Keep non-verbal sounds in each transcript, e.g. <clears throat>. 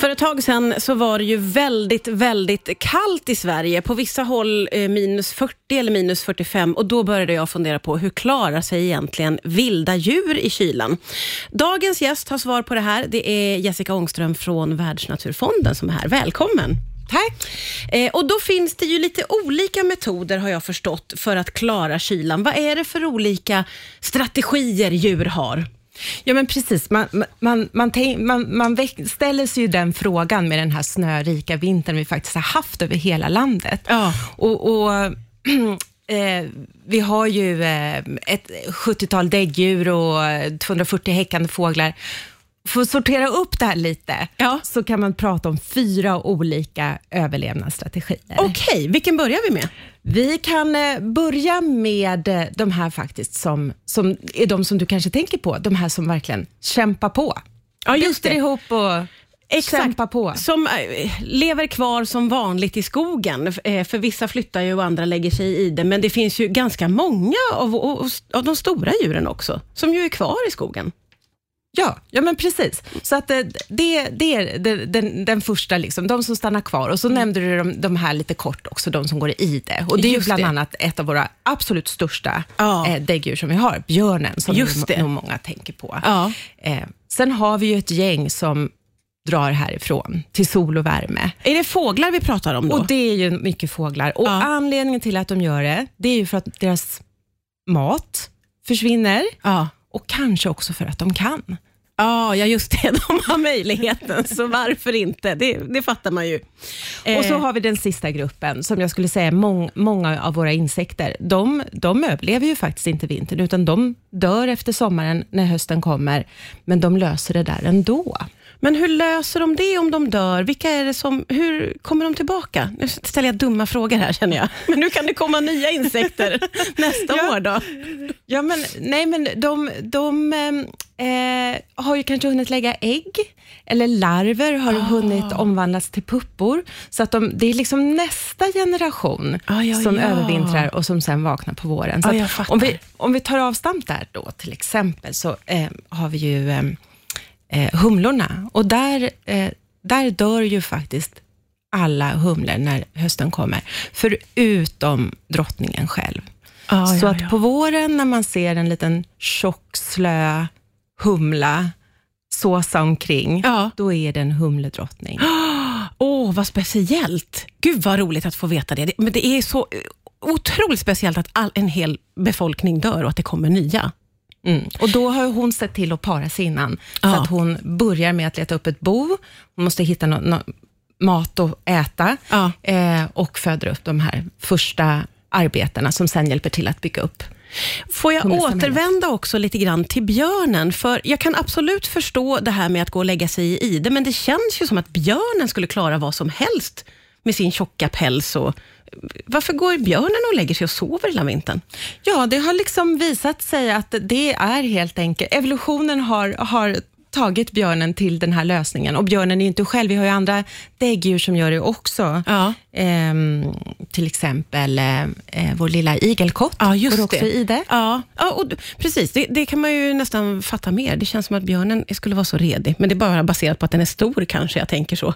För ett tag sedan så var det ju väldigt, väldigt kallt i Sverige. På vissa håll eh, minus 40 eller minus 45 och då började jag fundera på hur klarar sig egentligen vilda djur i kylan? Dagens gäst har svar på det här. Det är Jessica Ångström från Världsnaturfonden som är här. Välkommen! Tack. Eh, och då finns det ju lite olika metoder har jag förstått för att klara kylan. Vad är det för olika strategier djur har? Ja, men precis. Man, man, man, man, man ställer sig ju den frågan med den här snörika vintern vi faktiskt har haft över hela landet. Ja. Och, och <clears throat> eh, vi har ju eh, ett 70-tal däggdjur och 240 häckande fåglar. För att sortera upp det här lite, Ja. så kan man prata om fyra olika överlevnadsstrategier. Okej, vilken börjar vi med? Vi kan eh, börja med eh, de här faktiskt som, som är de som du kanske tänker på, de här som verkligen kämpar på. Ja, just Biter det. ihop och kämpar på. Som eh, lever kvar som vanligt i skogen. För vissa flyttar ju och andra lägger sig i det, men det finns ju ganska många av, av de stora djuren också, som ju är kvar i skogen. Ja, ja men precis. Så att eh, det, det är den, den, första, liksom, de som stannar kvar. Och så nämnde du de, de här lite kort också, de som går i det. Och det är ju bland det. annat ett av våra absolut största Ja. eh, däggdjur som vi har, björnen, som Just ju det. nog många tänker på. Ja. Eh, sen har vi ju ett gäng som drar härifrån till sol och värme. Är det fåglar vi pratar om då? Och det är ju mycket fåglar. Och Ja. anledningen till att de gör det, det är ju för att deras mat försvinner ja. Och kanske också för att de kan. Ja, ja, just det. <laughs> De har möjligheten, så varför inte? Det, det fattar man ju. Och så Eh, har vi den sista gruppen, som jag skulle säga mång, många av våra insekter, de, de överlever ju faktiskt inte vintern, utan de dör efter sommaren när hösten kommer, men de löser det där ändå. Men hur löser de det om de dör? Vilka är det som, hur kommer de tillbaka? Nu ställer jag dumma frågor här känner jag. <laughs> Men nu kan det komma nya insekter <laughs> nästa Ja. år då? Ja, men, nej, men de, de eh, har ju kanske hunnit lägga ägg, eller larver har Ah. hunnit omvandlas till puppor, så att de, det är liksom nästa generation Ah, ja, som ja. övervintrar och som sen vaknar på våren. Så fattar. om, vi, om vi tar avstamp där då, till exempel, så eh, har vi ju eh, eh, humlorna. Och där, eh, där dör ju faktiskt alla humlor när hösten kommer, förutom drottningen själv. Ah, så ja, att ja. på våren när man ser en liten tjock, slö humla såsa omkring, Ja. då är det en humledrottning. <gasps> Åh, vad speciellt. Gud vad roligt att få veta det. Det- Men det är så eh, otroligt speciellt att all, en hel befolkning dör och att det kommer nya. Mm. Och då har hon sett till att para sig innan, så Ja. att hon börjar med att leta upp ett bo. Hon måste hitta nå- nå- mat att äta Ja. eh, och föder upp de här första arbetarna som sen hjälper till att bygga upp. Får jag återvända också lite grann till björnen? För Jag kan absolut förstå det här med att gå och lägga sig i ide, men det känns ju som att björnen skulle klara vad som helst med sin tjocka päls. Och, varför går björnen och lägger sig och sover hela vintern? Ja, det har liksom visat sig att det är helt enkelt, evolutionen har, har tagit björnen till den här lösningen. Och björnen är ju inte själv, vi har ju andra däggdjur som gör det också. Ja. Ehm, till exempel eh, eh, vår lilla igelkott Ja, just går också det. i det. Ja, ja och, precis. Det, det kan man ju nästan fatta mer. Det känns som att björnen skulle vara så redig, men det är bara baserat på att den är stor kanske, jag tänker så.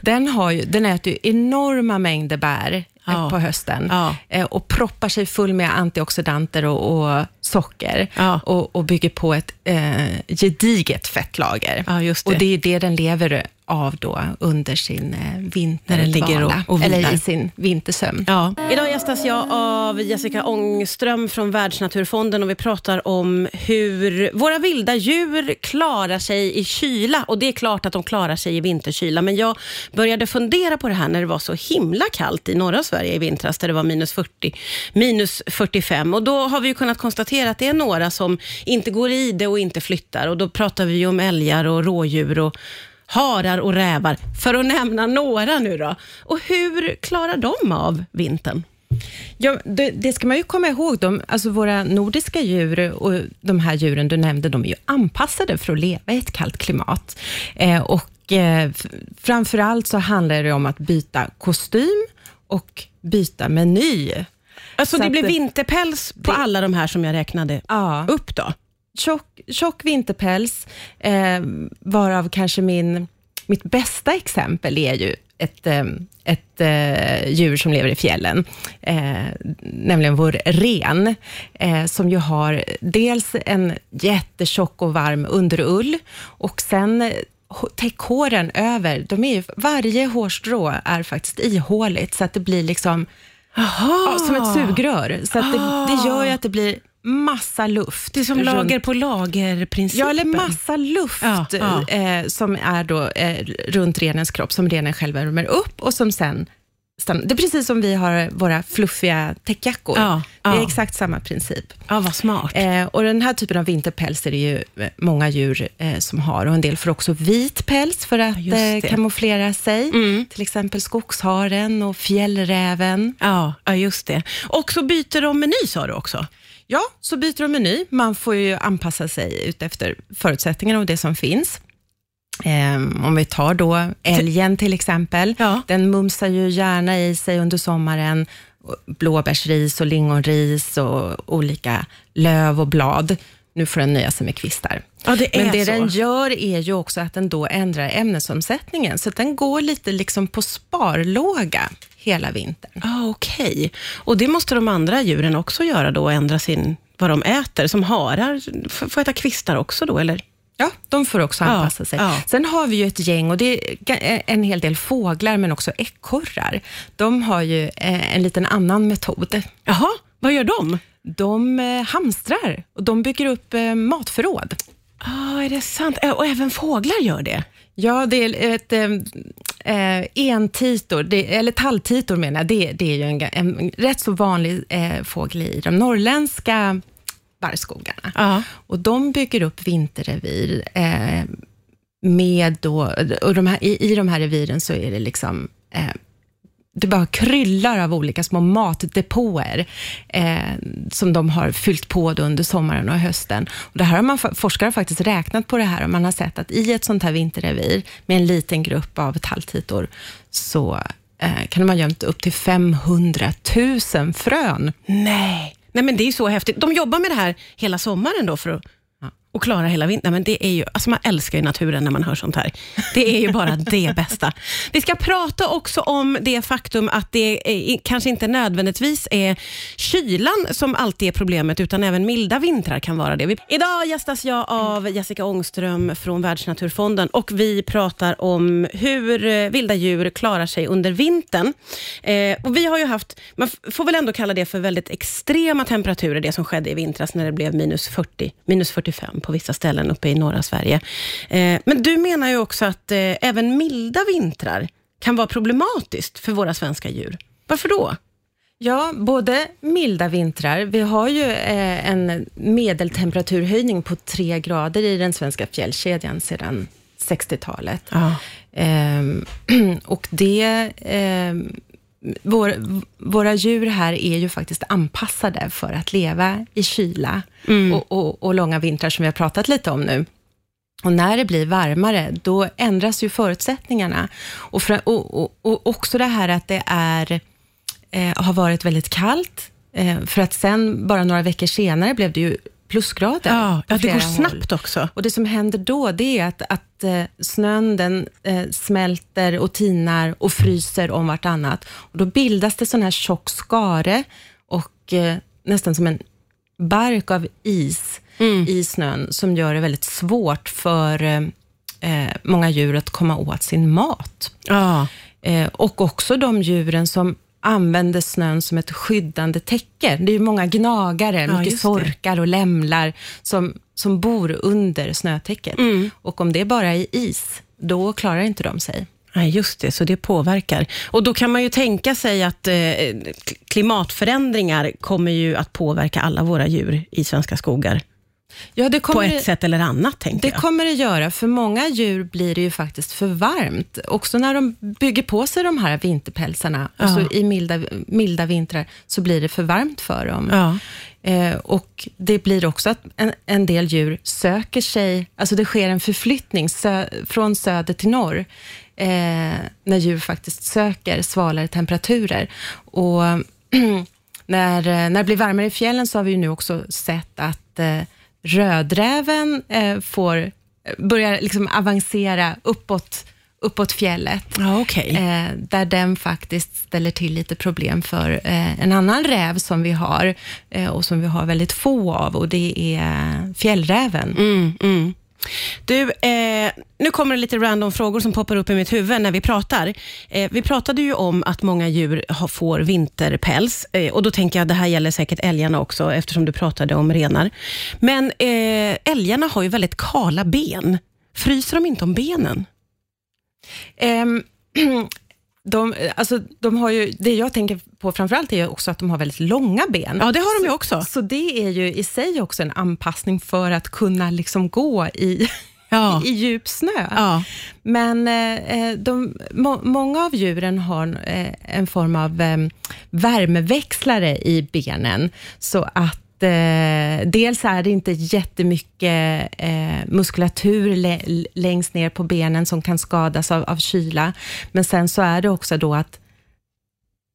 Den, har ju, den äter ju enorma mängder bär Ja. på hösten Ja. eh, och proppar sig full med antioxidanter och, och socker Ja. och, och bygger på ett eh, gediget fettlager. Det. Och det är det den lever av då under sin eh, När den ligger och- och eller i sin vintersömn. Ja. Idag gästas jag av Jessica Ångström från Världsnaturfonden och vi pratar om hur våra vilda djur klarar sig i kyla. Och det är klart att de klarar sig i vinterkyla, men jag började fundera på det här när det var så himla kallt i norra Sverige i vintras, där det var minus 40, minus 45. Och då har vi ju kunnat konstatera att det är några som inte går i det och inte flyttar. Och då pratar vi om älgar och rådjur och harar och rävar, för att nämna några nu då. Och hur klarar de av vintern? Ja, det, det ska man ju komma ihåg. De, alltså våra nordiska djur och de här djuren du nämnde, de är ju anpassade för att leva i ett kallt klimat. Eh, och eh, framför allt så handlar det om att byta kostym och byta meny. Alltså Så det blir vinterpäls på det- alla de här som jag räknade Ja. upp då? Tjock, tjock vinterpäls, eh, varav kanske min mitt bästa exempel är ju ett, eh, ett eh, djur som lever i fjällen, eh, nämligen vår ren, eh, som ju har dels en jättetjock och varm underull och sen eh, täckhåren över, de är ju, varje hårstrå är faktiskt ihåligt, så att det blir liksom ja, som ett sugrör. Så att det, det gör ju att det blir massa luft. Det är som runt- lager på lager-principen. Ja, eller massa luft Ja, ja. Eh, som är då eh, runt renens kropp, som renen själv värmer upp och som sen Det är precis som vi har våra fluffiga täckjackor. Ja, Det är ja. exakt samma princip. Ja, vad smart. Eh, och Den här typen av vinterpäls är det ju eh, många djur eh, som har och en del får också vit päls för att eh, kamouflera sig. Mm. Till exempel skogsharen och fjällräven. Ja, ja, just det. Och så byter de meny sa du också. Ja, så byter de meny. Man får ju anpassa sig utefter förutsättningarna och det som finns. Ehm, om vi tar då älgen till exempel. Ja. Den mumsar ju gärna i sig under sommaren blåbärsris och lingonris och olika löv och blad. Nu får den nöja sig med kvistar. Ja, det Men det så. den gör är ju också att den då ändrar ämnesomsättningen, så den går lite liksom på sparlåga hela vintern. Ah, Okej. Och det måste de andra djuren också göra då, ändra sin, vad de äter. Som harar får äta kvistar också då, eller? Ja, de får också Ja, anpassa sig. ja. Sen har vi ju ett gäng, och det är ga- en hel del fåglar, men också ekorrar. De har ju eh, en liten annan metod. Jaha, vad gör de? De eh, hamstrar och de bygger upp eh, matförråd. Ah, är det sant? Eh, Och även fåglar gör det? Ja, det är ett eh, eh, entitor, det, eller talltitor menar jag, det, det är ju en, en rätt så vanlig eh, fågel i de norrländska barrskogarna. Ja. Och de bygger upp vinterrevir eh, med då, och de här, i, i de här reviren så är det liksom eh, det bara kryllar av olika små matdepåer eh, som de har fyllt på under sommaren och hösten. Och det här har man, forskare har faktiskt räknat på det här och man har sett att i ett sånt här vinterrevir med en liten grupp av talltitor så eh, kan de ha gömt upp till 500 000 frön. Nej. Nej, men det är så häftigt. De jobbar med det här hela sommaren då för att och klara hela vintern. Men det är ju, alltså man älskar ju naturen när man hör sånt här. Det är ju bara det <laughs> bästa. Vi ska prata också om det faktum att det är, kanske inte nödvändigtvis är kylan som alltid är problemet, utan även milda vintrar kan vara det. Idag gästas jag av Jessica Ångström från Världsnaturfonden och vi pratar om hur eh, vilda djur klarar sig under vintern. Eh, och vi har ju haft, man får väl ändå kalla det för väldigt extrema temperaturer, det som skedde i vintras när det blev minus 40, minus 45 på vissa ställen uppe i norra Sverige. Eh, men du menar ju också att eh, även milda vintrar kan vara problematiskt för våra svenska djur. Varför då? Ja, både milda vintrar. Vi har ju eh, en medeltemperaturhöjning på tre grader i den svenska fjällkedjan sedan 60-talet. Ja. Ehm, <clears throat> och det... ehm, vår, våra djur här är ju faktiskt anpassade för att leva i kyla och, och, och långa vintrar, som vi har pratat lite om nu. Och när det blir varmare, då ändras ju förutsättningarna. Och, och, och också det här att det är, eh, har varit väldigt kallt, eh, för att sen, bara några veckor senare, blev det ju plusgrader. Ja, ja, det går flera håll. snabbt också. Och Det som händer då, det är att, att eh, snön den, eh, smälter och tinar och fryser om vartannat. Och då bildas det sån här tjock skare och eh, nästan som en bark av is i snön, som gör det väldigt svårt för eh, eh, många djur att komma åt sin mat. Ja. Och också de djuren som använder snön som ett skyddande täcke. Det är ju många gnagare, Ja, mycket sorkar och lämlar som, som bor under snötäcket. Mm. Och om det bara är is, då klarar inte de sig. Nej, just det, så det påverkar. Och Då kan man ju tänka sig att eh, klimatförändringar kommer ju att påverka alla våra djur i svenska skogar. Ja, det På kommer ett det, sätt eller annat, tänker det jag. kommer det göra. För många djur blir det ju faktiskt för varmt. Också när de bygger på sig de här vinterpälsarna, och så Ja. i milda, milda vintrar, så blir det för varmt för dem. Ja. Eh, och Det blir också att en, en del djur söker sig, alltså det sker en förflyttning sö, från söder till norr, eh, när djur faktiskt söker svalare temperaturer. Och <clears throat> när, när det blir varmare i fjällen så har vi ju nu också sett att eh, rödräven eh, får, börjar liksom avancera uppåt, uppåt fjället. Ja, okej. Eh, där den faktiskt ställer till lite problem för eh, en annan räv som vi har eh, och som vi har väldigt få av och det är fjällräven. Mm, mm. Du, eh, nu kommer det lite random frågor som poppar upp i mitt huvud när vi pratar. Eh, vi pratade ju om att många djur har, får vinterpäls eh, och då tänker jag att det här gäller säkert älgarna också eftersom du pratade om renar. Men eh, älgarna har ju väldigt kala ben. Fryser de inte om benen? Ehm, <clears throat> De, alltså, de har ju, det jag tänker på framförallt är ju också att de har väldigt långa ben. Ja, det har de ju också. Så det är ju i sig också en anpassning för att kunna liksom gå i, Ja. <laughs> i djup snö. Ja. Men eh, de, må, många av djuren har eh, en form av eh, värmeväxlare i benen, så att eh, dels är det inte jättemycket eh, muskulatur lä, längst ner på benen som kan skadas av, av kyla, men sen så är det också då att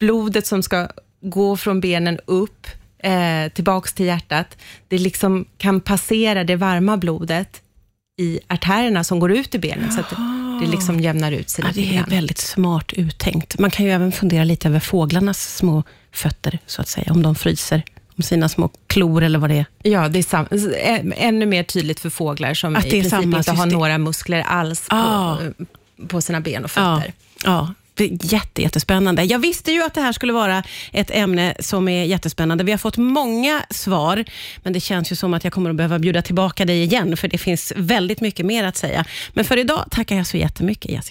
blodet som ska gå från benen upp eh, tillbaks till hjärtat, det liksom kan passera det varma blodet i artärerna som går ut i benen, så att det liksom jämnar ut sig Ja, det är väldigt smart uttänkt. Man kan ju även fundera lite över fåglarnas små fötter, så att säga, om de fryser om sina små klor eller vad det är. Ja, det är sam- ännu mer tydligt för fåglar som Att i det är princip samma inte har några muskler alls på, Ah. på sina ben och fötter. ja. Det är Jätte, jättespännande. Jag visste ju att det här skulle vara ett ämne som är jättespännande. Vi har fått många svar, men det känns ju som att jag kommer att behöva bjuda tillbaka dig igen, för det finns väldigt mycket mer att säga. Men för idag tackar jag så jättemycket, Jessica.